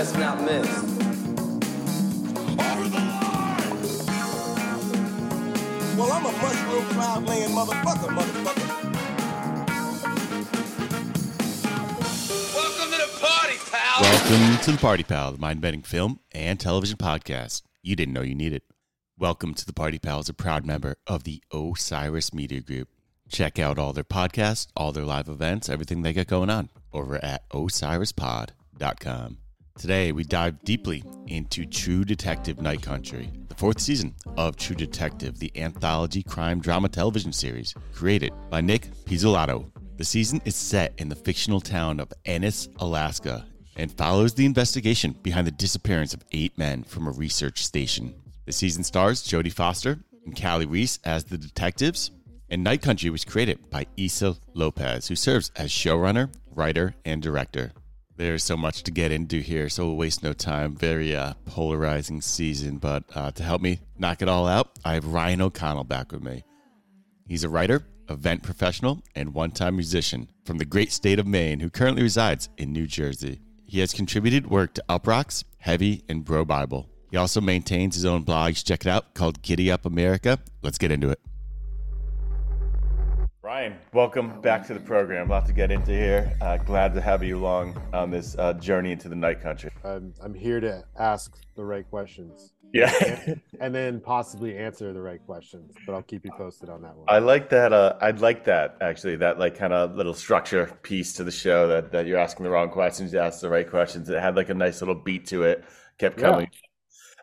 best not miss. Well, I'm a mushroom cloud laying motherfucker, motherfucker. Welcome to the party, pal. Welcome to the Party Pal, the mind bending film and television podcast you didn't know you needed. It. Welcome to the Party Pal as a proud member of the Osiris Media Group. Check out all their podcasts, all their live events, everything they got going on over at osirispod.com. Today, we dive deeply into True Detective Night Country, the fourth season of True Detective, the anthology crime drama television series created by Nic Pizzolatto. The season is set in the fictional town of Ennis, Alaska, and follows the investigation behind the disappearance of eight men from a research station. The season stars Jodie Foster and Kali Reis as the detectives, and Night Country was created by Issa Lopez, who serves as showrunner, writer, and director. There's so much to get into here, so we'll waste no time. Very uh, polarizing season, but uh, to help me knock it all out, I have Ryan O'Connell back with me. He's a writer, event professional, and one time musician from the great state of Maine who currently resides in New Jersey. He has contributed work to Uproxx, Heavy, and BroBible. He also maintains his own blog. Check it out called Giddy Up America. Let's get into it. Ryan, welcome back to the program. A lot to get into here. Uh, glad to have you along on this uh, journey into the night country. I'm, I'm here to ask the right questions Yeah. and then possibly answer the right questions, but I'll keep you posted on that one. I like that. Uh, I'd like that actually. That like kind of little structure piece to the show that, that you're asking the wrong questions, you ask the right questions. It had like a nice little beat to it. Kept Yeah. coming.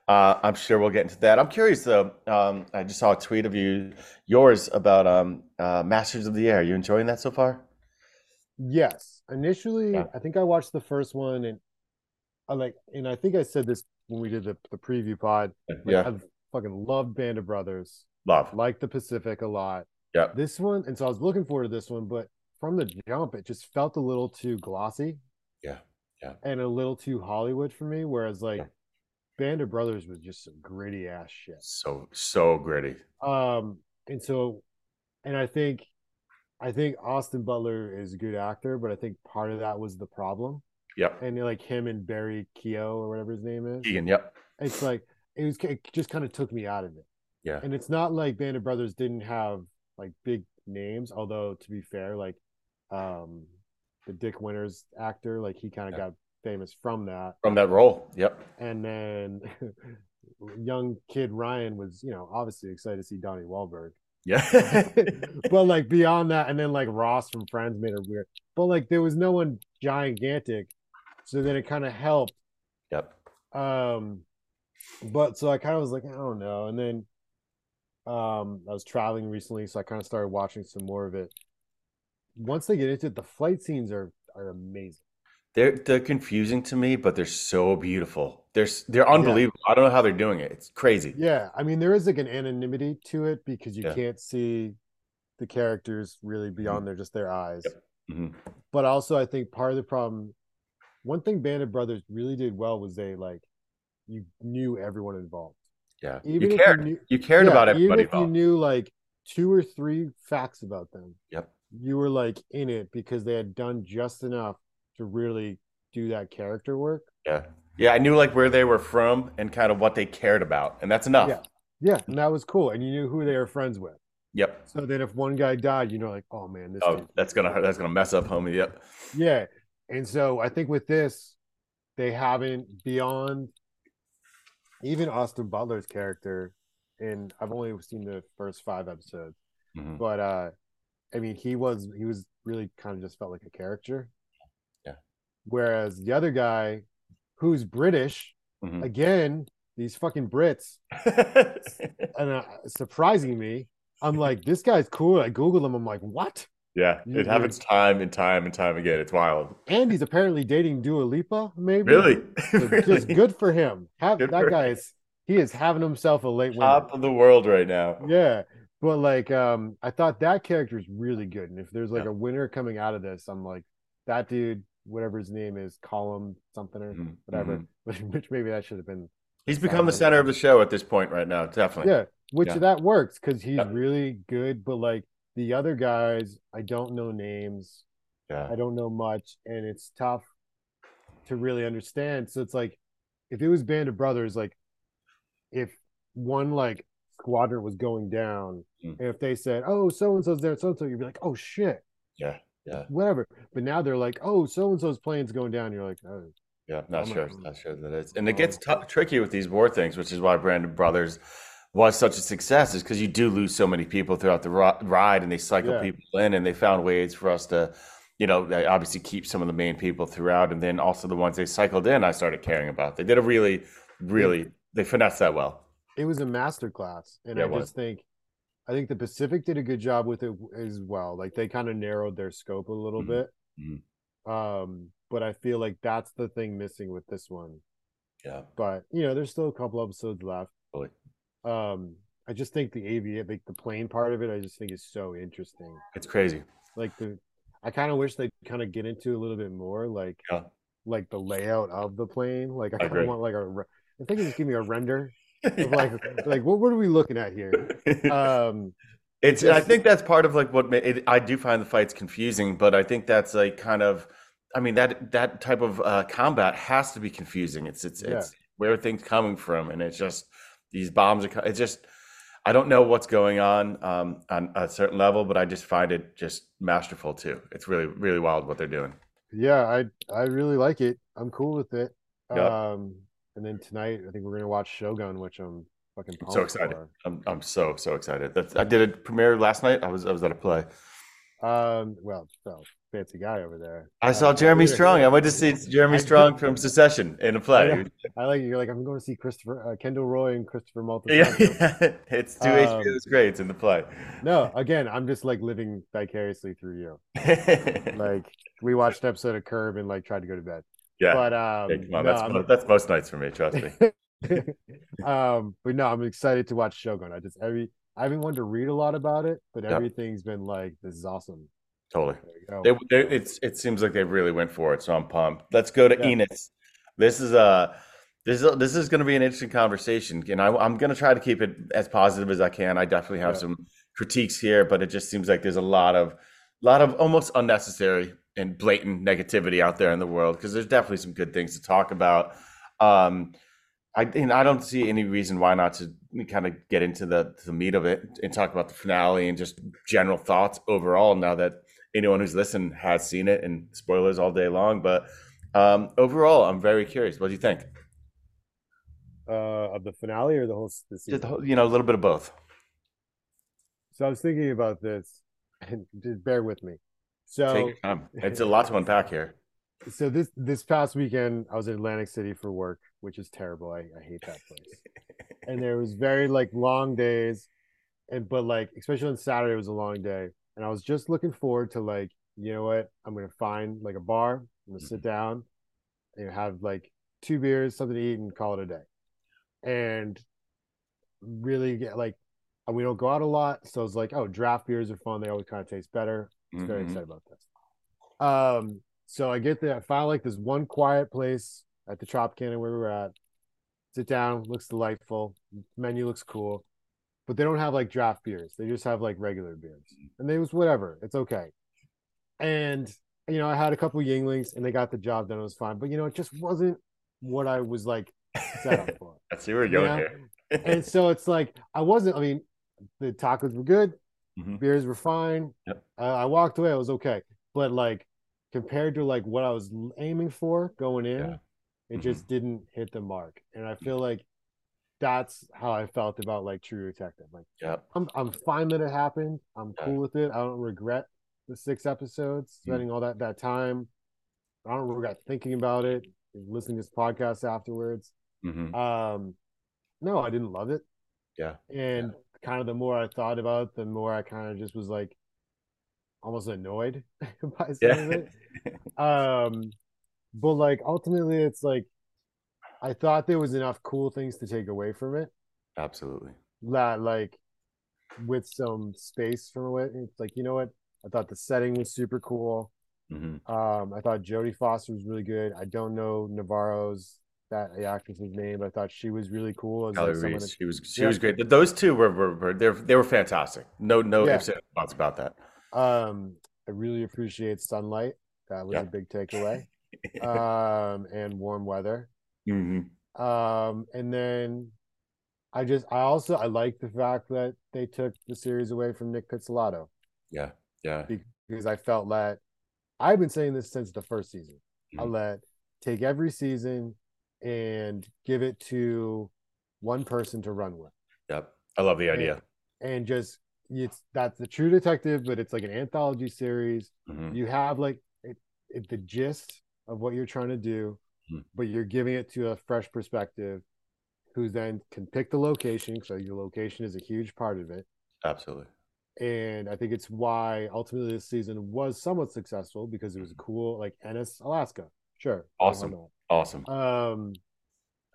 Uh, I'm sure we'll get into that. I'm curious though. Um, I just saw a tweet of you, yours about um, uh, Masters of the Air. You enjoying that so far? yes, initially, Yeah. I think I watched the first one and I like, and I think I said this when we did the, the preview pod. Like, Yeah. I've fucking loved Band of Brothers, Love. like the Pacific a lot. Yeah. This one, and so I was looking forward to this one, but from the jump, it just felt a little too glossy. Yeah, yeah. And a little too Hollywood for me. Whereas like Yeah. Band of Brothers was just some gritty ass shit. So so gritty. Um, and so, and I think, I think Austin Butler is a good actor, but I think part of that was the problem. Yep. And like him and Barry Keogh or whatever his name is, Keegan. Yep. it's like it was it just kind of took me out of it. Yeah. And it's not like Band of Brothers didn't have like big names, although to be fair, like um the Dick Winters actor, like he kind of Yeah. got famous from that. From that role. Yep. And then young kid Ryan was, you know, obviously excited to see Donnie Wahlberg. Yeah. but like beyond that, and then like Ross from Friends made her weird. But like there was no one gigantic, so then it kind of helped. yep. Um, but so I kind of was like, I don't know. And then um, I was traveling recently, so I kind of started watching some more of it. Once they get into it, the flight scenes are are amazing. They're they're confusing to me, but they're so beautiful. They're they're unbelievable. I don't know how they're doing it. It's crazy. Yeah, I mean there is like an anonymity to it because you Yeah. can't see the characters really beyond their just their eyes. Mhm. But also, I think part of the problem, one thing Band of Brothers really did well was they like you knew everyone involved. Yeah. Even you if you cared. knew- You cared Yeah, about everybody Even if you knew like two or three facts about them, Yep. you were like in it because they had done just enough to really do that character work. Yeah. Yeah. I knew like where they were from and kind of what they cared about, and that's enough. Yeah. Yeah, and that was cool. And you knew who they were friends with. Yep. So then if one guy died, you know, like, oh man, this Oh, that's gonna that's gonna mess up, homie. Yep. Yeah. And so I think with this, they haven't beyond even Austin Butler's character, and I've only seen the first five episodes, Mhm. but uh I mean he was he was really kind of just felt like a character. Whereas the other guy who's British, Mhm. again, these fucking Brits, and uh, surprising me, I'm like, this guy's cool. I Googled him. I'm like, what? yeah. It happens time and time and time again. It's wild. And he's apparently dating Dua Lipa, maybe. Really. So Really? Just good for him. Have Good that guy is he is having himself a late winner. Top of the world right now. Yeah. But like um I thought that character is really good. And if there's like Yeah. a winner coming out of this, I'm like, that dude, whatever his name is, him something or Mhm. whatever. Mhm. Which, which maybe that should have been He's become the center of the show at this point right now. Definitely. yeah, which Yeah. that works because he's Yeah. really good. But like the other guys, I don't know names. Yeah. I don't know much, and it's tough. to really understand. So it's like if it was Band of Brothers, like if one like squadron was going down, Mm. and if they said, "Oh, so and so's there, so and so," you'd be like, "Oh shit." Yeah, yeah. Whatever. But now they're like, "Oh, so and so's plane's going down." You're like, "Oh, Yeah, not I'm sure. not- Not sure that it's, and it gets um, tou- tricky with these war things, which is why Band of Brothers was such a success, is because you do lose so many people throughout the ri- ride, and they cycle Yeah. people in, and they found ways for us to, you know, they obviously keep some of the main people throughout, and then also the ones they cycled in, I started caring about. They did a really, really, they finessed that well. it was a masterclass, and Yeah, i just think i think the pacific did a good job with it as well like they kind of narrowed their scope a little Mhm. bit Mhm. um but i feel like that's the thing missing with this one Yeah, but you know there's still a couple episodes left Totally. um i just think the av like the plane part of it i just think is so interesting it's crazy. like the i kind of wish they'd kind of get into a little bit more like Yeah. like the layout of the plane like i kind of want like a i think just give me a render of like like what, what are we looking at here um It's. I think that's part of like what it, I do find the fights confusing, but I think that's like kind of. I mean that that type of uh, combat has to be confusing. It's it's Yeah. it's where are things coming from, and it's just these bombs are. It's just I don't know what's going on um, on a certain level, but I just find it just masterful too. It's really really wild what they're doing. Yeah, I I really like it. I'm cool with it. Yeah. Um, and then tonight I think we're gonna watch Shogun, which I'm fucking so excited. for. I'm I'm so so excited. That's I did a premiere last night. I was I was at a play. Um, well, so fancy guy over there. I saw Uh, Jeremy yeah. Strong. I went to see Jeremy I- Strong from Succession in a play. Yeah. I like you're like I'm going to see Christopher uh, Kendall Roy and Christopher Malta. Yeah, it's two Um, HBO's greats in the play. No, again, I'm just like living vicariously through you. Like we watched an episode of Curb and like tried to go to bed. Yeah, But um, Hey, come on, no, that's I'm- mo- that's most nights for me. Trust me. um, but no, I'm excited to watch Shogun. I just every I haven't wanted to read a lot about it, but Yeah. everything's been like, this is awesome. totally. They, they, it's it seems like they really went for it, so I'm pumped. Let's go to Yeah. Ennis. This is a this is this is going to be an interesting conversation, and I, I'm going to try to keep it as positive as I can. I definitely have Yeah. some critiques here, but it just seems like there's a lot of lot of almost unnecessary and blatant negativity out there in the world because there's definitely some good things to talk about. Um, I and I don't see any reason why not to kind of get into the the meat of it and talk about the finale and just general thoughts overall. Now that anyone who's listened has seen it, and spoilers all day long, but um, overall, I'm very curious. What do you think? uh, of the finale or the whole the season? Whole- you know, a little bit of both. So I was thinking about this, and just bear with me. So. It's a lot to unpack here. so this this past weekend I was in Atlantic City for work, which is terrible. I, I hate that place. and there was very like long days, and but like especially on Saturday was a long day, and I was just looking forward to like you know what I'm gonna find like a bar, I'm gonna sit mm-hmm. down, and have like two beers, something to eat, and call it a day, and really get like. We don't go out a lot, so it's like, oh, draft beers are fun. They always kind of taste better. Was very excited about this. Um, so I get there. I find like this one quiet place at the Tropicana where we were at. Sit down, looks delightful. Menu looks cool, but they don't have like draft beers. They just have like regular beers, and they was whatever. It's okay. And you know, I had a couple Yuenglings, and they got the job done. It was fine, but you know, it just wasn't what I was like set up for. I see where you're going here. and so it's like I wasn't. I mean, the tacos were good Mhm. beers were fine. Yep. Uh, I walked away. I was okay, but like compared to like what I was aiming for going in, Yeah. it Mhm. just didn't hit the mark. And I feel like that's how I felt about like True Detective. Like Yeah. I'm I'm fine that it happened. I'm Yeah. cool with it. I don't regret the six episodes, Mm. spending all that that time. I don't regret thinking about it, listening to this podcast afterwards. hmm Um, no, I didn't love it. Yeah. And kind of the more I thought about it, the more I kind of just was like almost annoyed by some of Yeah. it. Um, but like ultimately, it's like I thought there was enough cool things to take away from it. Absolutely. That like with some space from it, it's like you know what? I thought the setting was super cool. hmm Um, I thought Jodie Foster was really good. I don't know Navarro's that the actress's name. I thought she was really cool. As Kelly like Reis, that- she was she Yeah. was great. Those two were were, were they they were fantastic. No no Yeah. ifs and buts about that. Um, I really appreciate sunlight. That was Yeah. a big takeaway. um, and warm weather. hmm Um, and then I just I also I like the fact that they took the series away from Nic Pizzolatto Yeah, yeah, because I felt that I've been saying this since the first season. I Mhm. let take every season and give it to one person to run with. yep. I love the idea. And just it's that's the true detective, but it's like an anthology series. Mhm. You have like it, it the gist of what you're trying to do, Mhm. but you're giving it to a fresh perspective who then can pick the location. So your location is a huge part of it. Absolutely. And I think it's why ultimately this season was somewhat successful because it was cool, like Ennis, Alaska. Sure. Awesome. Awesome. Um,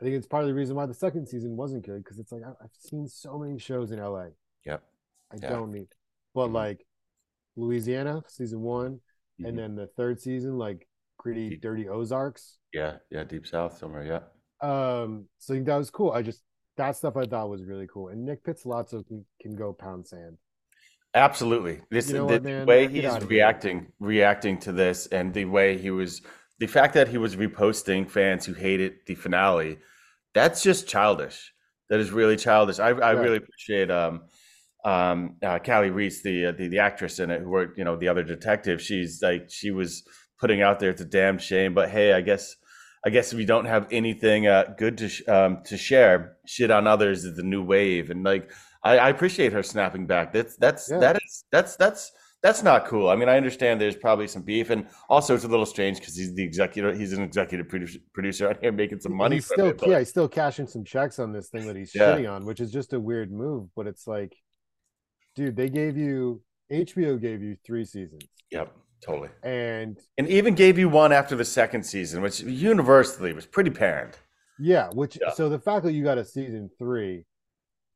I think it's part of the reason why the second season wasn't good because it's like I- I've seen so many shows in LA. Yep. I Yeah. don't need, but Mhm. like Louisiana season one, Mhm. and then the third season like gritty, Deep. dirty Ozarks. Yeah, yeah, deep south somewhere. Yeah. Um, so that was cool. I just that stuff I thought was really cool. And Nic Pizzolatto can, can go pound sand. Absolutely. This You know the, what, the way Get he's reacting reacting to this and the way he was the fact that he was reposting fans who hated the finale, that's just childish. That is really childish. I I Yeah. really appreciate um um uh, Kali Reis, the, uh, the the actress in it, who worked, you know, the other detective. She's like she was putting out there it's a damn shame, but hey, I guess I guess if you don't have anything uh, good to sh- um, to share, shit on others is the new wave, and like I, I appreciate her snapping back. That's that's Yeah. that is that's that's that's not cool. I mean, I understand there's probably some beef, and also it's a little strange because he's the executive. He's an executive producer, out here making some money. he's still yeah, he's still cashing some checks on this thing that he's Yeah. shitting on, which is just a weird move. But it's like, dude, they gave you HBO gave you three seasons, Yep, totally. and And even gave you one after the second season, which universally was pretty parent. yeah, which Yeah. so the fact that you got a season three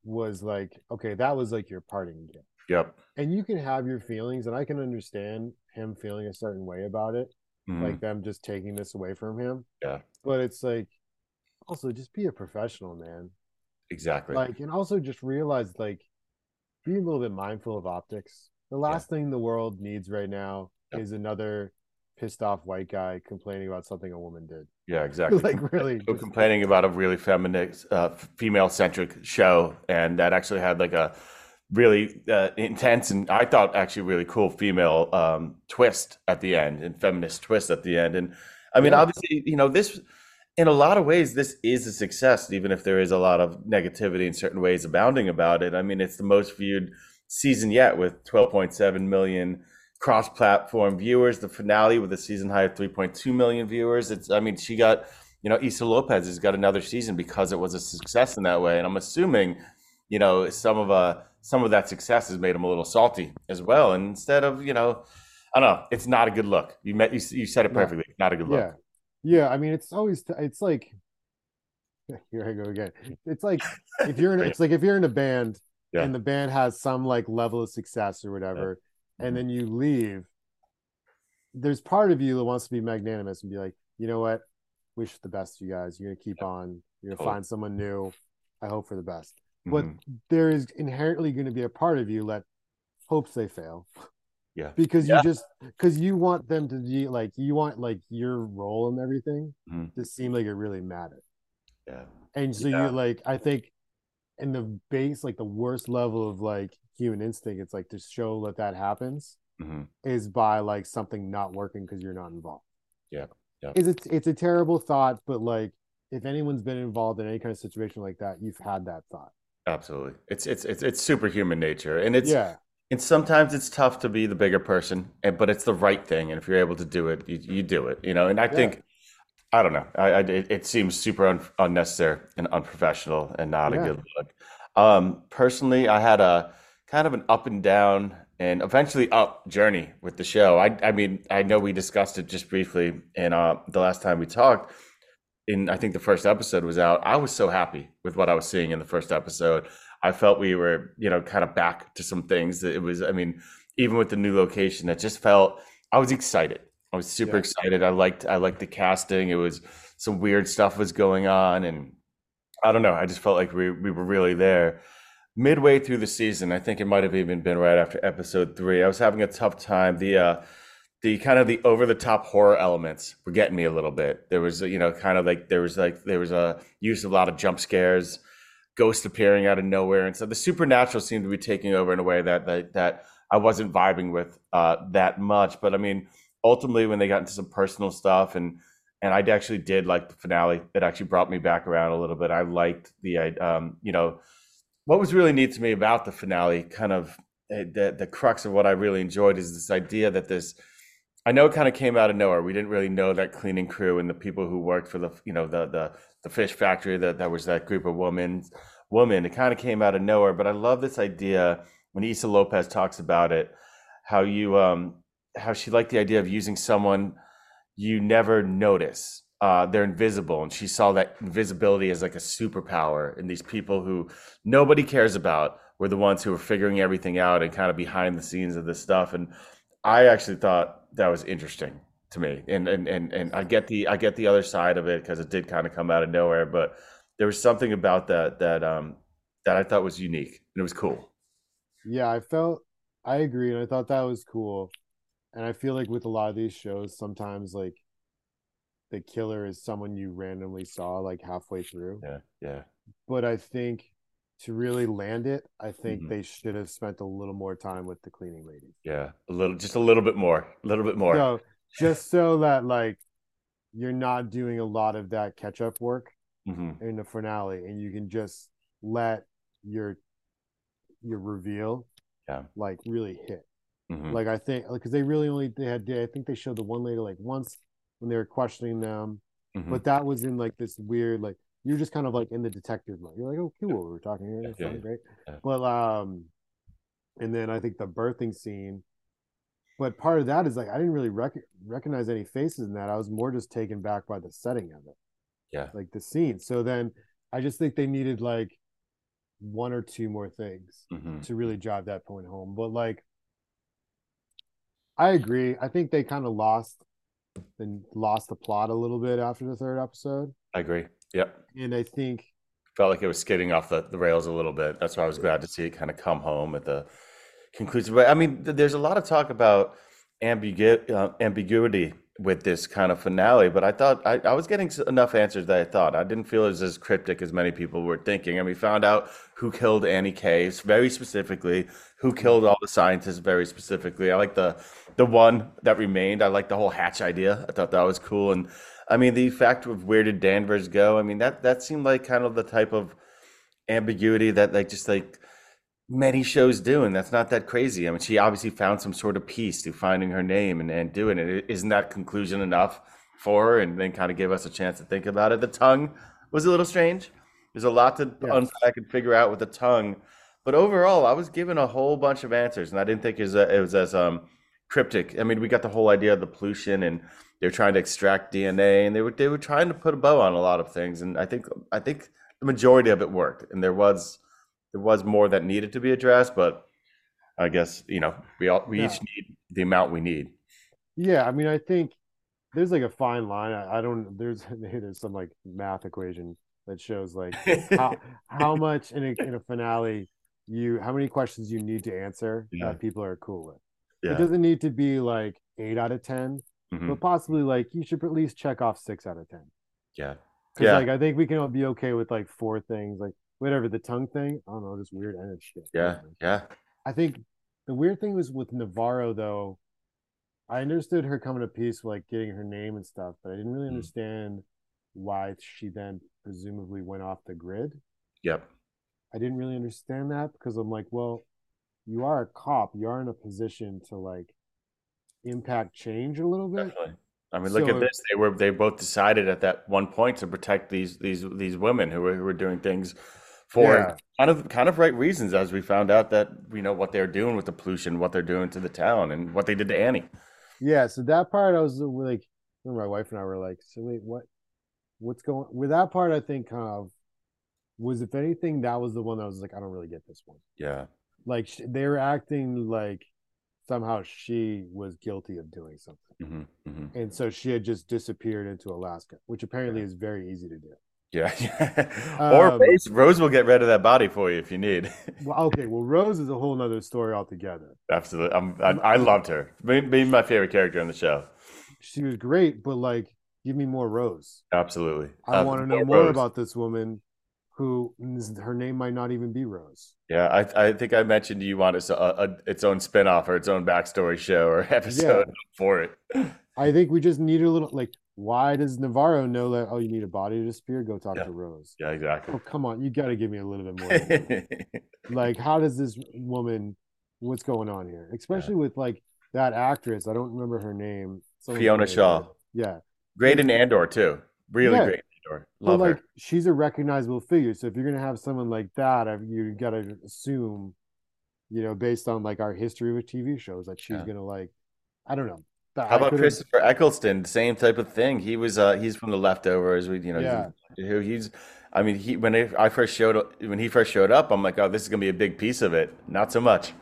was like, okay, that was like your parting gift. Yep. And you can have your feelings, and I can understand him feeling a certain way about it, Mhm. like them just taking this away from him. Yeah. But it's like, also just be a professional, man. exactly. like and also just realize like be a little bit mindful of optics the last thing the world needs right now Yep. is another pissed off white guy complaining about something a woman did yeah, exactly. like really just- complaining about a really feminist, uh, female centric show, and that actually had like a really uh, intense and I thought actually really cool female um, twist at the end and feminist twist at the end. And I mean, Yeah. obviously, you know, this in a lot of ways, this is a success, even if there is a lot of negativity in certain ways abounding about it. I mean, it's the most viewed season yet with 12.7 million cross platform viewers. The finale with a season high of 3.2 million viewers. It's, I mean, she got, you know, Issa Lopez has got another season because it was a success in that way. And I'm assuming, you know, some of uh some of that success has made him a little salty as well. And instead of, you know, I don't know, it's not a good look. You met you, you said it perfectly. Not a good look. yeah yeah i mean it's always it's like here i go again it's like if you're in it's like if you're in a band Yeah. and the band has some like level of success or whatever Mhm. and then you leave there's part of you that wants to be magnanimous and be like you know what wish the best to you guys you're gonna keep on you're gonna Totally. find someone new i hope for the best but Mhm. there is inherently going to be a part of you that hopes they fail Yeah. because Yeah. you just because you want them to be like you want like your role and everything Mhm. to seem like it really mattered yeah. and so Yeah. you like i think in the base like the worst level of like human instinct it's like to show that that happens Mhm. is by like something not working because you're not involved Yeah. Yeah. is it it's a terrible thought but like if anyone's been involved in any kind of situation like that you've had that thought Absolutely. It's it's it's it's superhuman nature. And it's yeah and sometimes it's tough to be the bigger person, and but it's the right thing. And if you're able to do it, you, you do it. You know. And I think I don't know. I, I it, it seems super un, unnecessary and unprofessional and not Yeah. a good look. Um, personally, I had a kind of an up and down and eventually up journey with the show. I I mean, I know we discussed it just briefly in uh, the last time we talked. In I think the first episode was out. I was so happy with what I was seeing in the first episode. I felt we were, you know, kind of back to some things. That it was, I mean, even with the new location, it just felt. I was excited. I was super Yeah. excited. I liked, I liked the casting. It was some weird stuff was going on, and I don't know. I just felt like we we were really there. Midway through the season, I think it might have even been right after episode three. I was having a tough time. The uh, the kind of the over the top horror elements were getting me a little bit. There was, you know, kind of like there was like there was a use of a lot of jump scares, ghosts appearing out of nowhere, and so the supernatural seemed to be taking over in a way that that, that I wasn't vibing with uh, that much. But I mean, ultimately, when they got into some personal stuff and and I actually did like the finale. It actually brought me back around a little bit. I liked the, um, you know, what was really neat to me about the finale, kind of eh, the the crux of what I really enjoyed is this idea that this I know it kind of came out of nowhere. We didn't really know that cleaning crew and the people who worked for the you know the the the fish factory that that was that group of women woman. It kind of came out of nowhere. But I love this idea when Issa Lopez talks about it, how you um how she liked the idea of using someone you never notice. Uh, they're invisible, and she saw that invisibility as like a superpower. And these people who nobody cares about were the ones who were figuring everything out and kind of behind the scenes of this stuff. And I actually thought that was interesting to me. And and and and I get the I get the other side of it because it did kind of come out of nowhere, but there was something about that that um that I thought was unique and it was cool. Yeah, I felt I agree, and I thought that was cool. And I feel like with a lot of these shows, sometimes like the killer is someone you randomly saw like halfway through. Yeah, yeah. But I think to really land it, I think Mhm. they should have spent a little more time with the cleaning lady. Yeah, a little, just a little bit more, a little bit more. So just so that like you're not doing a lot of that catch up work hmm in the finale and you can just let your your reveal Yeah. like really hit. hmm Like I think because they really only they had I think they showed the one lady like once when they were questioning them, hmm but that was in like this weird like you're just kind of like in the detective mode. You're like, oh cool, we're talking here, that's Yeah, yeah, great. yeah. But um and then I think the birthing scene but part of that is like I didn't really rec- recognize any faces in that. I was more just taken back by the setting of it. Yeah. Like the scene. So then I just think they needed like one or two more things hmm to really drive that point home. But like, I agree. I think they kind of lost and lost the plot a little bit after the third episode, I agree. Yep. and I think Felt like it was skidding off the, the rails a little bit. That's why I was glad to see it kind of come home at the conclusion. But I mean, th- there's a lot of talk about ambigu- uh, ambiguity with this kind of finale, but I thought I, I was getting enough answers that I thought. I didn't feel it was as cryptic as many people were thinking. And we found out who killed Annie Case very specifically, who killed all the scientists very specifically. I like the the one that remained. I like the whole hatch idea. I thought that was cool. And I mean, the fact of where did Danvers go? I mean, that that seemed like kind of the type of ambiguity that like just like many shows do, and that's not that crazy. I mean, she obviously found some sort of peace through finding her name and, and doing it. Isn't that conclusion enough for her? And then kind of give us a chance to think about it. The tongue was a little strange. There's a lot to Yes. unpack and figure out with the tongue. But overall, I was given a whole bunch of answers, and I didn't think it was, it was as um, cryptic. I mean, we got the whole idea of the pollution, and they're trying to extract DNA, and they were they were trying to put a bow on a lot of things. And I think I think the majority of it worked, and there was there was more that needed to be addressed. But I guess you know we all we Yeah. each need the amount we need. Yeah, I mean, I think there's like a fine line. I, I don't. There's there's some like math equation that shows like how how much in a in a finale you how many questions you need to answer Yeah. that people are cool with. It doesn't need to be like eight out of ten, Mhm. but possibly like you should at least check off six out of ten. Yeah. Because Yeah. like I think we can all be okay with like four things, like whatever the tongue thing. I don't know, just weird energy shit. Yeah. Yeah. I think the weird thing was with Navarro though. I understood her coming to peace with like getting her name and stuff, but I didn't really Mm. understand why she then presumably went off the grid. Yep. I didn't really understand that because I'm like, well, you are a cop, you are in a position to like impact change a little bit. Definitely. I mean, look So- at this. They were they both decided at that one point to protect these these these women who were who were doing things for Yeah. kind of kind of right reasons, as we found out that you know what they're doing with the pollution, what they're doing to the town, and what they did to Annie. Yeah, so that part I was like, my wife and I were like, so wait, what, what's going with that part? I think kind of was, if anything, that was the one that was like, I don't really get this one. Yeah. Like they were acting like somehow she was guilty of doing something, hmm hmm and so she had just disappeared into Alaska, which apparently is very easy to do. Yeah, or Um, Rose, will get rid of that body for you if you need. Well, okay, well, Rose is a whole nother story altogether. Absolutely, I'm, I, I loved her. Being, my favorite character on the show. She was great, but like, give me more Rose. Absolutely, I Uh, want to know Rose. more about this woman who her name might not even be Rose. Yeah, I, I think I mentioned you want its, a, a, its own spin-off or its own backstory show or episode for it. I think we just need a little like why does Navarro know that oh you need a body to disappear? Go talk Yeah. to Rose. Yeah, exactly. Oh come on, you gotta give me a little bit more. like how does this woman what's going on here? Especially with like that actress. I don't remember her name. Someone Fiona Shaw. Yeah. great in Andor too. Really Yeah. great Andor. But like her. she's a recognizable figure. So if you're gonna have someone like that, you gotta assume, you know, based on like our history with TV shows, that she's Yeah. gonna like, I don't know. How about Christopher Eccleston? Same type of thing. He was uh he's from the leftovers. We you know Yeah. who he's. I mean he when I I first showed up when he first showed up, I'm like, oh, this is gonna be a big piece of it. Not so much.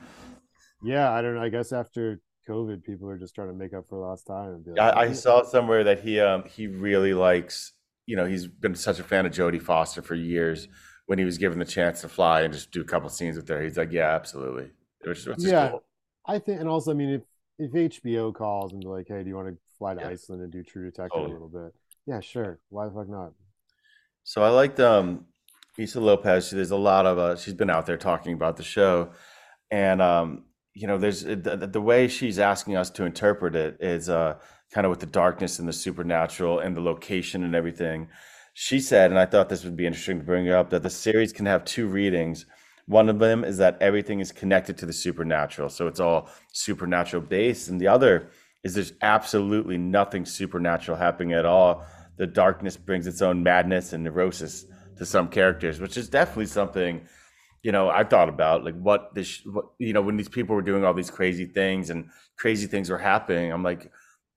Yeah, I don't know. I guess after COVID, people are just trying to make up for lost time. Like, I, I saw somewhere that he um he really likes you know he's been such a fan of Jodie Foster for years. When he was given the chance to fly and just do a couple scenes with her, he's like, yeah, absolutely. Which, which is Yeah. cool. I think, and also, I mean, if if HBO calls and be like, "Hey, do you want to fly to Yeah. Iceland and do True Detective Totally. a little bit?" Yeah, sure. Why the fuck not? So I liked um Issa Lopez. There's a lot of uh, she's been out there talking about the show, and um you know there's the, the the way she's asking us to interpret it is uh kind of with the darkness and the supernatural and the location and everything. She said, and I thought this would be interesting to bring up, that the series can have two readings. One of them is that everything is connected to the supernatural, so it's all supernatural based, and the other is there's absolutely nothing supernatural happening at all. The darkness brings its own madness and neurosis to some characters, which is definitely something, you know, I thought about like what this, what, you know, when these people were doing all these crazy things and crazy things were happening. I'm like,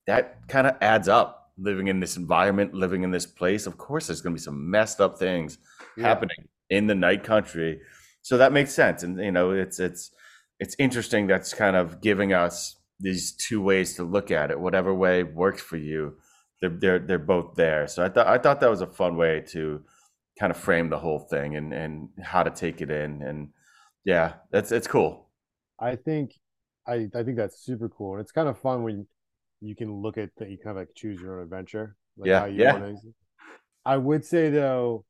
that kind of adds up. Living in this environment, living in this place, of course, there's going to be some messed up things Yeah. happening in the night country. So that makes sense, and you know, it's it's it's interesting. That's kind of giving us these two ways to look at it. Whatever way works for you, they're they're they're both there. So I thought I thought that was a fun way to kind of frame the whole thing and and how to take it in. And yeah, that's it's cool. I think, I I think that's super cool, and it's kind of fun when you can look at that. You kind of like choose your own adventure. Like Yeah, how you yeah. wanna- I would say though,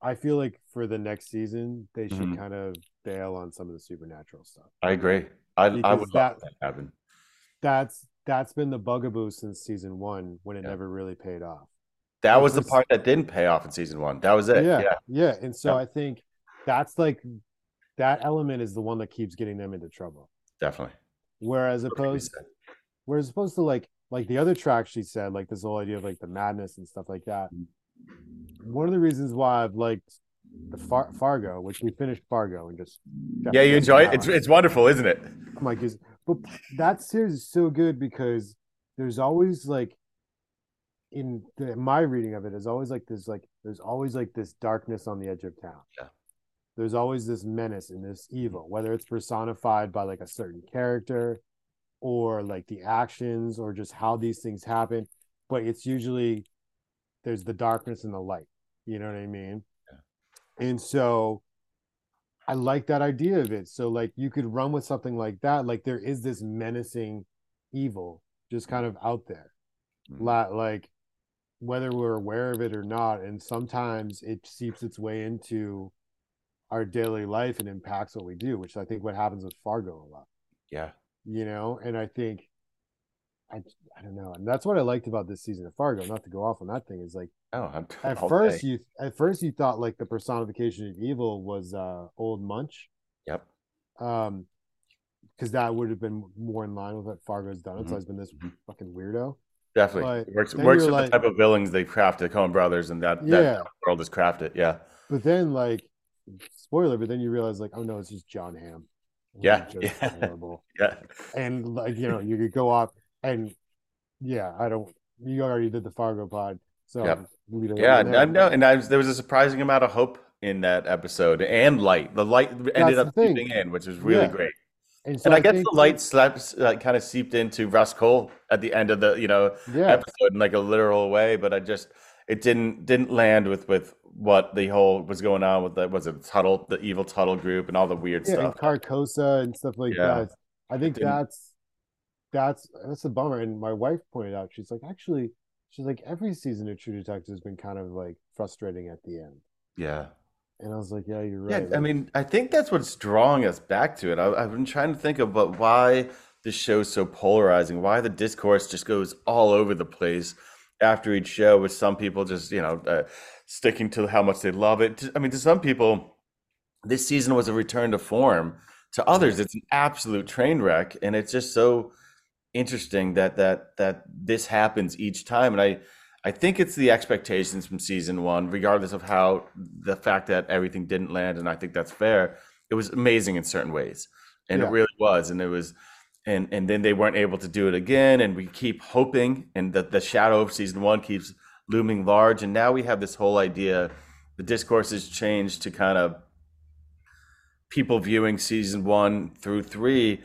I feel like for the next season they should Mhm. kind of bail on some of the supernatural stuff. I agree. I I would that- that happen. That's that's been the bugaboo since season one when it Yeah. never really paid off. That was the part that didn't pay off in season one. That was it. yeah, Yeah, yeah, And so Yeah. I think that's like that element is the one that keeps getting them into trouble. definitely. Whereas opposed. Whereas opposed to like like the other track she said, like this whole idea of like the madness and stuff like that. One of the reasons why I've liked the Far- Fargo, which we finished Fargo and just Yeah, you enjoy it. It's it's wonderful, isn't it? I'm like, is but that series is so good because there's always like in the, my reading of it is always like this like there's always like this darkness on the edge of town. Yeah. There's always this menace and this evil, whether it's personified by like a certain character or like the actions or just how these things happen. But it's usually there's the darkness and the light. You know what I mean? And so I like that idea of it. So like you could run with something like that. Like there is this menacing evil just kind of out there. Mhm. Like whether we're aware of it or not, and sometimes it seeps its way into our daily life and impacts what we do, which I think what happens with Fargo a lot. Yeah. You know, and I think I I don't know. And that's what I liked about this season of Fargo, not to go off on that thing, is like Oh, I'm, at first day. you at first you thought like the personification of evil was uh Ole Munch Yep. um because that would have been more in line with what fargo's done it's Mhm. always been this Mhm. fucking weirdo Definitely. But It works works with like- the type of villains they crafted, the Coen brothers, and that, Yeah. that world is crafted. Yeah. but then like spoiler but then you realize like oh no it's just john hamm Yeah, yeah. horrible Yeah. and like you know you could go off and yeah i don't you already did the fargo pod so Yep. we don't Yeah. I know. And I was, there was a surprising amount of hope in that episode and light. The light ended That's up thing. seeping in, which was really Yeah. great. and, so And I, guess the light slaps uh, kind of seeped into Rust Cohle at the end of the you know yeah episode in like a literal way, but I just it didn't didn't land with with what the whole was going on with the was it Tuttle, the evil Tuttle group, and all the weird yeah, and. Carcosa and stuff like Yeah. that. I think that's that's that's a bummer. And my wife pointed out, she's like, actually, she's like, every season of True Detective has been kind of like frustrating at the end. yeah. And I was like, yeah, you're right. Yeah. I mean, I think that's what's drawing us back to it. I, I've been trying to think about why this show's so polarizing, why the discourse just goes all over the place after each show, with some people just, you know, uh, sticking to how much they love it. I mean, to some people, this season was a return to form. To others, it's an absolute train wreck, and it's just so interesting that that that this happens each time. And I I think it's the expectations from season one, regardless of how the fact that everything didn't land, and I think that's fair. It was amazing in certain ways, and Yeah. it really was, and it was, and and then they weren't able to do it again, and we keep hoping, and the the shadow of season one keeps looming large, and now we have this whole idea. The discourse has changed to kind of people viewing season one through three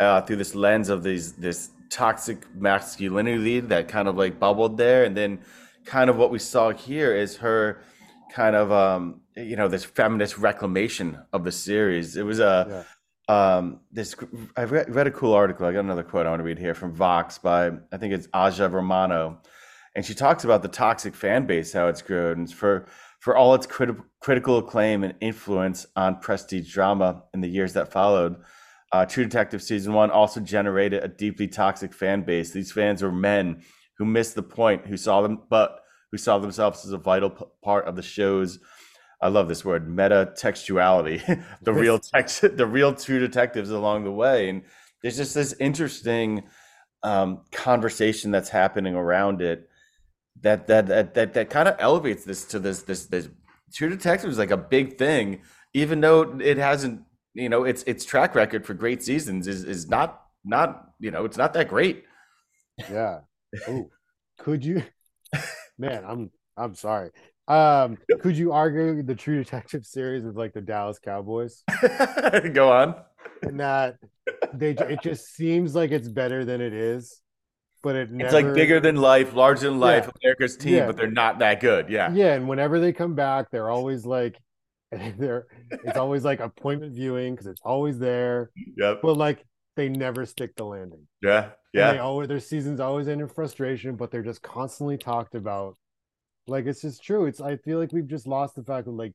uh, through this lens of these this toxic masculinity that kind of like bubbled there, and then kind of what we saw here is her kind of um you know this feminist reclamation of the series. It was a um this I read, read a cool article. I got another quote I want to read here from Vox by I think it's Aja Romano, and she talks about the toxic fan base, how it's grown, and for for all its criti- critical acclaim and influence on prestige drama in the years that followed. Uh, True Detective season one also generated a deeply toxic fan base. These fans were men who missed the point, who saw them, but who saw themselves as a vital p- part of the show's. I love this word, meta textuality. the real text, the real true detectives along the way, and there's just this interesting um, conversation that's happening around it that that that that, that kind of elevates this to this this this True Detective is like a big thing, even though it hasn't you know its its track record for great seasons is is not not you know it's not that great. yeah. Oh, could you, man? I'm I'm sorry. Um, could you argue the True Detective series with like the Dallas Cowboys? Go on. In that they it just seems like it's better than it is, but it never. It's like bigger than life, larger than life, Yeah. America's team, Yeah. but they're not that good. Yeah. Yeah, and whenever they come back, they're always like, they're it's always like appointment viewing because it's always there, Yep. but like they never stick the landing. Yeah. And they Yeah. always their seasons always end in frustration, but they're just constantly talked about. Like it's just true. It's I feel like we've just lost the fact that like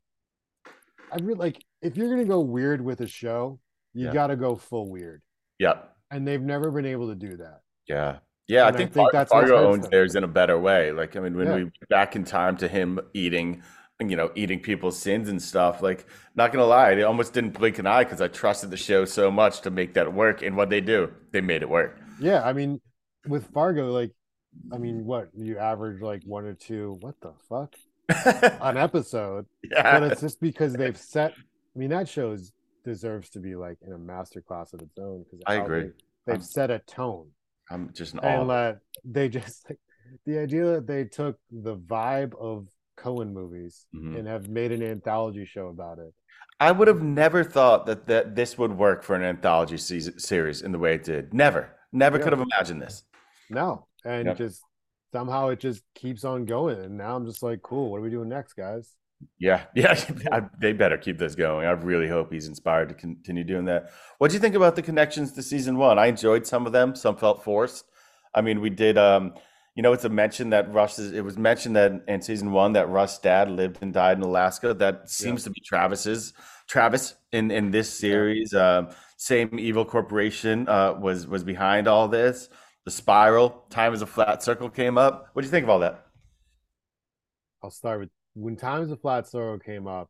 I really like if you're gonna go weird with a show, you Yeah. gotta go full weird. Yep. And they've never been able to do that. Yeah. Yeah, I And I think, think Far- that's Fargo owns theirs in a better way. Like, I mean, when Yeah. we back in time to him eating, you know, eating people's sins and stuff, like, not gonna lie, they almost didn't blink an eye because I trusted the show so much to make that work. And what they do, they made it work. Yeah, I mean, with Fargo, like, I mean, what you average like one or two, what the fuck, an episode, yeah. but it's just because they've set. I mean, that show is, deserves to be like in a master class of its own because I agree. They, have set a tone, I'm just an and uh, they just like the idea that they took the vibe of Coen movies Mhm. and have made an anthology show about it. I would have never thought that, that this would work for an anthology season, series in the way it did. Never. Never Yeah. could have imagined this. No, and Yep. just somehow it just keeps on going, and now I'm just like, cool. What are we doing next, guys? Yeah, yeah, I, they better keep this going. I really hope he's inspired to continue doing that. What do you think about the connections to season one? I enjoyed some of them. Some felt forced. I mean, we did. Um, you know, it's a mention that Russ—it was mentioned that in season one that Rust's dad lived and died in Alaska. That seems to be Travis's. Travis in in this series. Um, same evil corporation uh, was was behind all this. The spiral, time is a flat circle came up. What do you think of all that? I'll start with when Time Times of Flat Circle came up.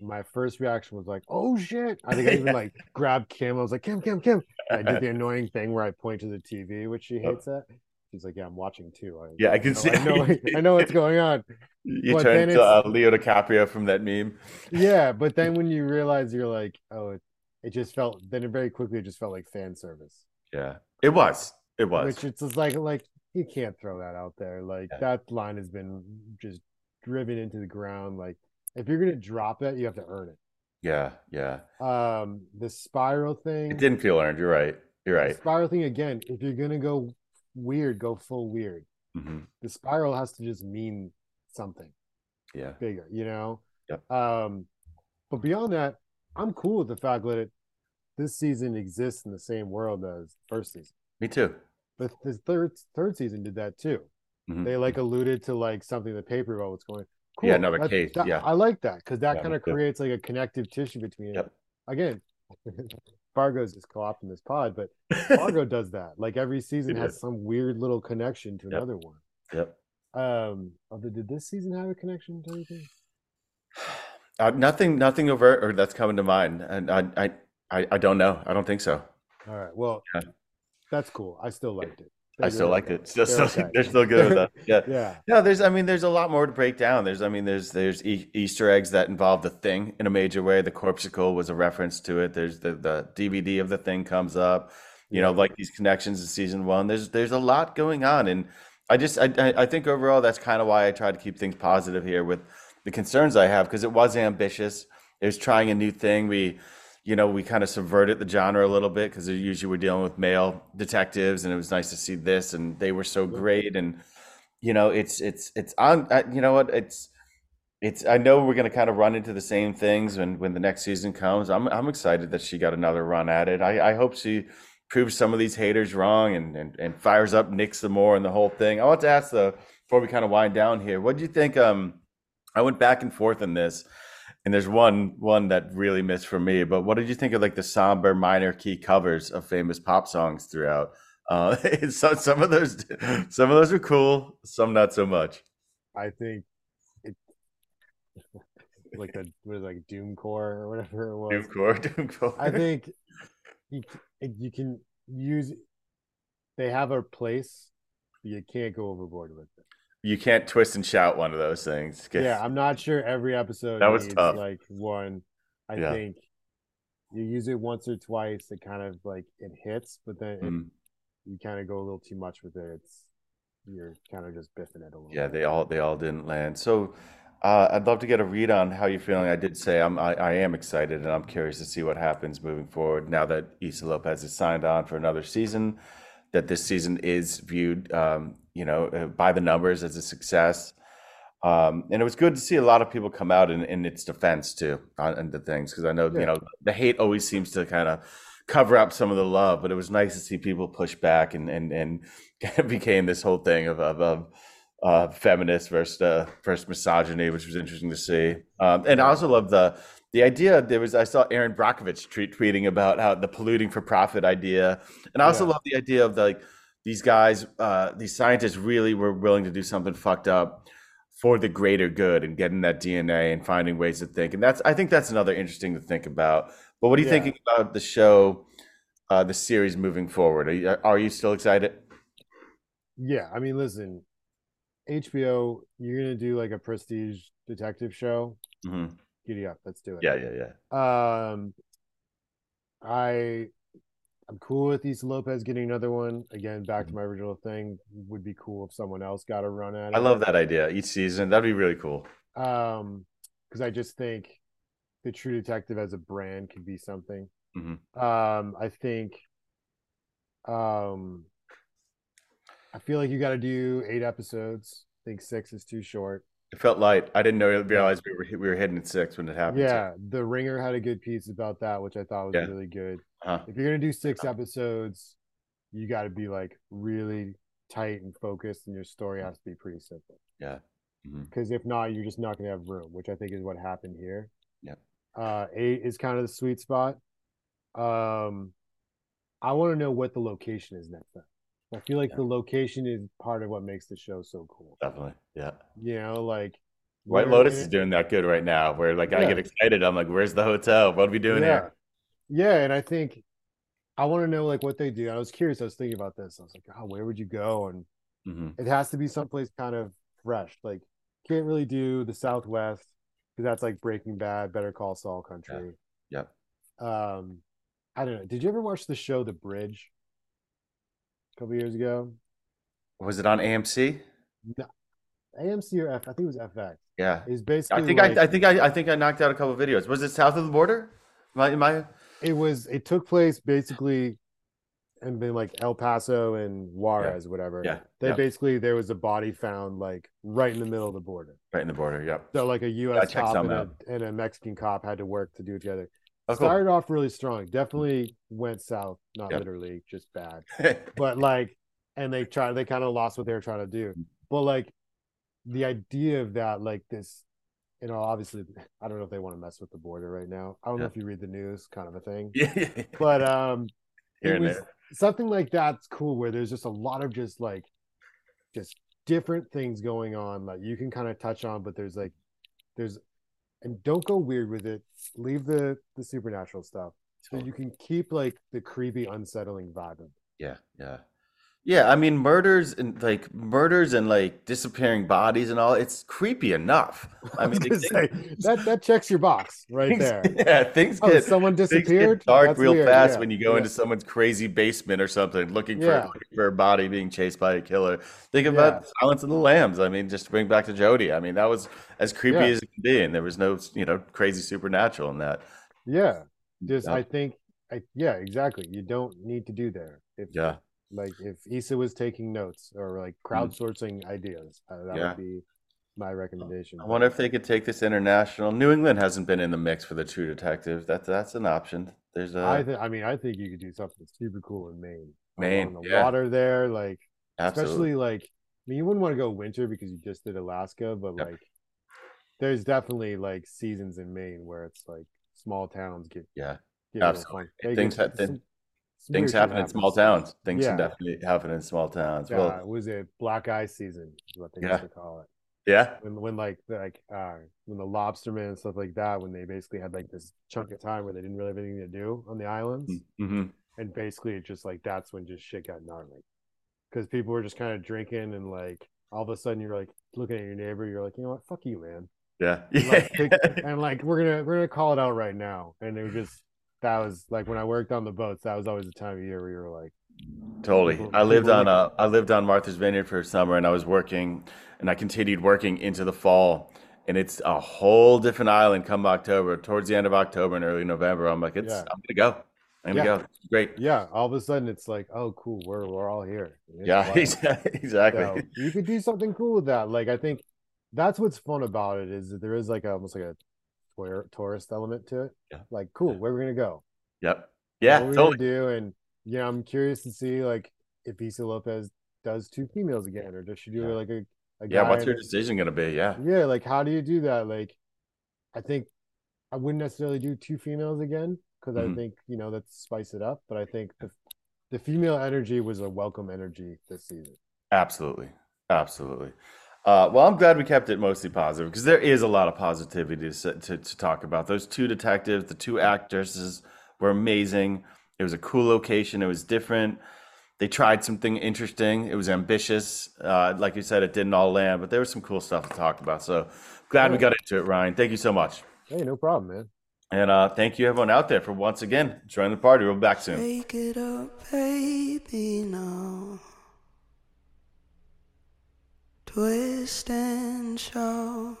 My first reaction was like, "Oh shit!" I think I even like grabbed Kim. I was like, "Kim, Kim, Kim!" And I did the annoying thing where I point to the TV, which she hates that. She's like, "Yeah, I'm watching too." I, Yeah, I can know- see. I know. I know what's going on. You But turned to uh, Leo DiCaprio from that meme. Yeah, but then when you realize you're like, "Oh," it, it just felt. Then it very quickly it just felt like fan service, Yeah, it was. It was. which it's just like like you can't throw that out there. Like Yeah. that line has been just driven into the ground. Like if you're gonna drop it, you have to earn it. yeah, yeah. um the spiral thing It didn't feel earned. You're right. You're the right. spiral thing again if you're gonna go weird go full weird hmm the spiral has to just mean something Yeah. bigger, you know. Yep. Um, but beyond that, I'm cool with the fact that it this season exists in the same world as first season. Me too. But the third third season did that too. Mhm. They like alluded to like something in the paper about what's going. Cool. Yeah, another That- case, that- yeah. I like that because that Yeah, kind of creates like a connective tissue between Yep. it. Again, Fargo's just co-opting this pod, but Fargo does that. Like every season It has is. some weird little connection to Yep. another one. Yep. Um, although did this season have a connection to anything? Uh, nothing, nothing overt or that's coming to mind, and I, I, I, I don't know. I don't think so. All right, well, Yeah. that's cool. I still liked it. I still liked it. Still, They're still, okay. they're still good with that. Yeah. Yeah, No, there's. I mean, there's a lot more to break down. There's. I mean, there's. There's e- Easter eggs that involve the thing in a major way. The corpsicle was a reference to it. There's the the DVD of the thing comes up. You know, like these connections in season one. There's there's a lot going on, and I just I I I think overall that's kind of why I try to keep things positive here with the concerns I have because it was ambitious. It was trying a new thing. We. You know, we kind of subverted the genre a little bit because usually we're dealing with male detectives, and it was nice to see this, and they were so great, and you know it's it's it's on you know what it's it's i know we're going to kind of run into the same things when when the next season comes. I'm i'm excited that she got another run at it. I i hope she proves some of these haters wrong and and, and fires up Nic some more and the whole thing. I want to ask though before we kind of wind down here what do you think um i went back and forth in this and there's one one that really missed for me but what did you think of like the somber minor key covers of famous pop songs throughout uh, so some of those, some of those are cool, some not so much. I think it like the what is it, like Doomcore or whatever it was. Doomcore, Doomcore. I think you you can use. They have a place. You can't go overboard with it. You can't twist and shout one of those things. Yeah, I'm not sure every episode That was tough. like one. I Yeah. think you use it once or twice, it kind of like it hits, but then Mm, you kind of go a little too much with it, it's you're kind of just biffing it a little. yeah, bit. they all they all didn't land. So uh, I'd love to get a read on how you're feeling. I did say I'm I, I am excited, and I'm curious to see what happens moving forward now that Issa Lopez is signed on for another season. That this season is viewed, um, you know, uh, by the numbers as a success. Um, and it was good to see a lot of people come out in, in its defense too on, on the things because I know Yeah. you know the hate always seems to kind of cover up some of the love, but it was nice to see people push back and and and it became this whole thing of of, of uh, feminist versus uh, versus misogyny, which was interesting to see. Um, and I also love the the idea. There was I saw Erin Brockovich tweet, tweeting about how the polluting for profit idea, and I also Yeah. love the idea of like these guys, uh, these scientists really were willing to do something fucked up for the greater good and getting that DNA and finding ways to think. And that's I think that's another interesting to think about. But what are you Yeah. thinking about the show, uh, the series moving forward? Are you, are you still excited? Yeah, I mean, listen, HBO, you're gonna do like a prestige detective show. hmm Giddy up, let's do it. Yeah, yeah, yeah. Um, I I'm cool with Issa Lopez getting another one. Again, back to my original thing. Would be cool if someone else got a run at it. I love that idea. Each season, that'd be really cool. Um, because I just think the True Detective as a brand could be something. Mhm. Um, I think, um, I feel like you got to do eight episodes. I think six is too short. It felt light. I didn't know realize we were we were hitting at six when it happened. Yeah, The Ringer had a good piece about that, which I thought was Yeah. really good. Huh. If you're gonna do six episodes, you got to be like really tight and focused, and your story has to be pretty simple. Yeah. Because if not, you're just not gonna have room, which I think is what happened here. Yeah. Uh, eight is kind of the sweet spot. Um, I want to know what the location is next time. I feel like Yeah. the location is part of what makes the show so cool. Definitely. Yeah. You know, like White Lotus is doing that good right now. Where like I get excited. I'm like, where's the hotel? What are we doing yeah. here? Yeah, and I think I want to know like what they do. I was curious. I was thinking about this. I was like, oh, where would you go? And hmm it has to be someplace kind of fresh. Like, can't really do the Southwest because that's like Breaking Bad, Better Call Saul country. Yep. Um, I don't know. Did you ever watch the show The Bridge a couple years ago? Was it on AMC? No. AMC or F? I think it was FX. Yeah. It's basically I think like, I, I think I, I think I knocked out a couple of videos. Was it south of the border? Am I- it was. It took place basically and then like El Paso and Juarez, whatever. Yeah, They yeah. basically there was a body found like right in the middle of the border. Right in the border. Yep. So like a U.S. cop and a, and a Mexican cop had to work to do it together. Oh, cool. Started off really strong. Definitely went south. Not Yep. literally, just bad. But like, and they tried. They kind of lost what they were trying to do. But like, the idea of that, like this, you know, obviously, I don't know if they want to mess with the border right now. I don't know if you read the news, kind of a thing. yeah. yeah. But um, Here it was there. something like that's cool where there's just a lot of just like just different things going on that you can kind of touch on but there's like there's and don't go weird with it leave the the supernatural stuff so you can keep like the creepy unsettling vibe of it. Yeah, yeah. Yeah, I mean murders and like murders and like disappearing bodies and all, it's creepy enough. I mean gonna things- say, that that checks your box right things- there Yeah, things oh get someone disappeared get dark That's real weird. fast Yeah. when you go Yeah. into someone's crazy basement or something looking for, Yeah. looking for a body being chased by a killer. Think about Silence of the Lambs. I mean, just to bring back to Jodie. I mean, that was as creepy as it can be, and there was no, you know, crazy supernatural in that. yeah just Yeah. i think I, yeah exactly you don't need to do there if Yeah. Like if Issa was taking notes or like crowdsourcing ideas, uh, that Yeah. would be my recommendation. I wonder if they could take this international. New England hasn't been in the mix for the True Detective. That's that's an option. There's a I think. I mean, I think you could do something super cool in Maine. Maine, on the yeah. water there, like absolutely. especially like. I mean, you wouldn't want to go winter because you just did Alaska, but Yep. like, there's definitely like seasons in Maine where it's like small towns get yeah. get Absolutely. Things get some Things happen in small towns. Things Yeah. definitely happen in small towns. Uh, Well, was it black eye season? Is what they Yeah. used to call it. yeah, when when like like uh when the lobstermen and stuff like that when they basically had like this chunk of time where they didn't really have anything to do on the islands hmm and basically it just like that's when just shit got gnarly because people were just kind of drinking and like all of a sudden you're like looking at your neighbor you're like you know what fuck you man yeah, and like, and like we're gonna we're gonna call it out right now and it was just that was like when I worked on the boats that was always the time of year where you were like Totally. I lived on uh, I lived on Martha's Vineyard for a summer, and I was working, and I continued working into the fall, and it's a whole different island. Come October, towards the end of October and early November, I'm like, it's Yeah. I'm gonna go. I'm gonna Yeah. go. It's great. yeah all of a sudden it's like oh cool we're we're all here It's Yeah, wild. exactly. So you could do something cool with that. Like I think that's what's fun about it is that there is like a, almost like a tour, tourist element to it. Yeah. Like cool, where are we gonna go? Yep. Yeah. what Totally. gonna do? And yeah, I'm curious to see like if Issa Lopez does two females again, or does she do Yeah. like a, a Yeah. What's your decision gonna be? Yeah. yeah, like how do you do that? Like I think I wouldn't necessarily do two females again because I Mhm. think you know that's spice it up. But I think the the female energy was a welcome energy this season. Absolutely. Absolutely. Uh, well, I'm glad we kept it mostly positive because there is a lot of positivity to, to, to talk about. Those two detectives, the two actresses were amazing. It was a cool location. It was different. They tried something interesting. It was ambitious. Uh, like you said, it didn't all land, but there was some cool stuff to talk about. So glad we got into it, Ryan. Thank you so much. Hey, no problem, man. And uh, thank you, everyone out there, for once again joining the party. We'll be back soon. Take it up, baby, now. Twist and shout.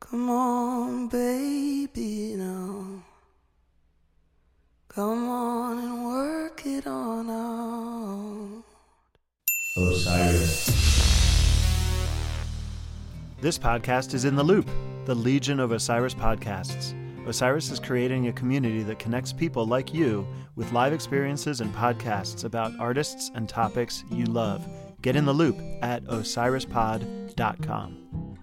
Come on, baby, now. Come on and work it on out. Osiris. This podcast is in the loop, the Legion of Osiris podcasts. Osiris is creating a community that connects people like you with live experiences and podcasts about artists and topics you love. Get in the loop at osirispod.com.